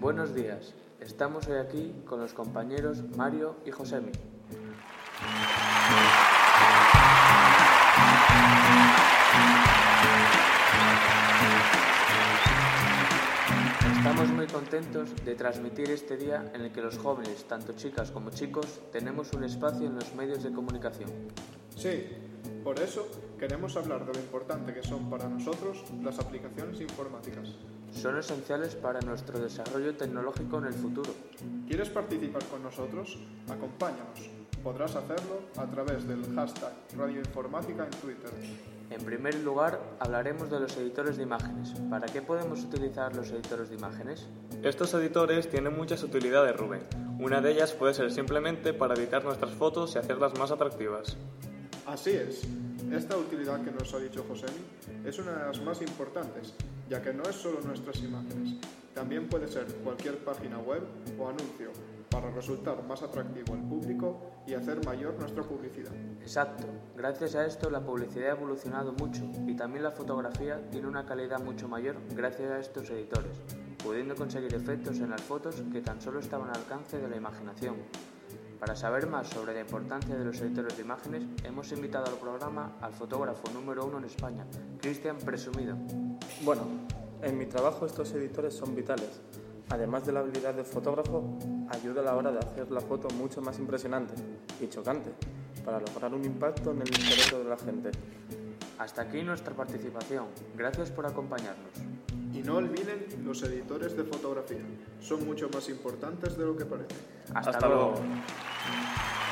Buenos días. Estamos hoy aquí con los compañeros Mario y Josemi. Estamos muy contentos de transmitir este día en el que los jóvenes, tanto chicas como chicos, tenemos un espacio en los medios de comunicación. Sí, por eso queremos hablar de lo importante que son para nosotros las aplicaciones informáticas. Son esenciales para nuestro desarrollo tecnológico en el futuro. ¿Quieres participar con nosotros? Acompáñanos. Podrás hacerlo a través del hashtag Radio Informática en Twitter. En primer lugar, hablaremos de los editores de imágenes. ¿Para qué podemos utilizar los editores de imágenes? Estos editores tienen muchas utilidades, Rubén. Una de ellas puede ser simplemente para editar nuestras fotos y hacerlas más atractivas. Así es. Esta utilidad que nos ha dicho Josemi es una de las más importantes, ya que no es solo nuestras imágenes, también puede ser cualquier página web o anuncio para resultar más atractivo al público y hacer mayor nuestra publicidad. Exacto. Gracias a esto la publicidad ha evolucionado mucho y también la fotografía tiene una calidad mucho mayor gracias a estos editores, pudiendo conseguir efectos en las fotos que tan solo estaban al alcance de la imaginación. Para saber más sobre la importancia de los editores de imágenes, hemos invitado al programa al fotógrafo número uno en España, Cristian Presumido. Bueno, en mi trabajo estos editores son vitales. Además de la habilidad del fotógrafo, ayuda a la hora de hacer la foto mucho más impresionante y chocante, para lograr un impacto en el cerebro de la gente. Hasta aquí nuestra participación. Gracias por acompañarnos. Y no olviden los editores de fotografía. Son mucho más importantes de lo que parece. Hasta, Hasta luego. luego. Thank you.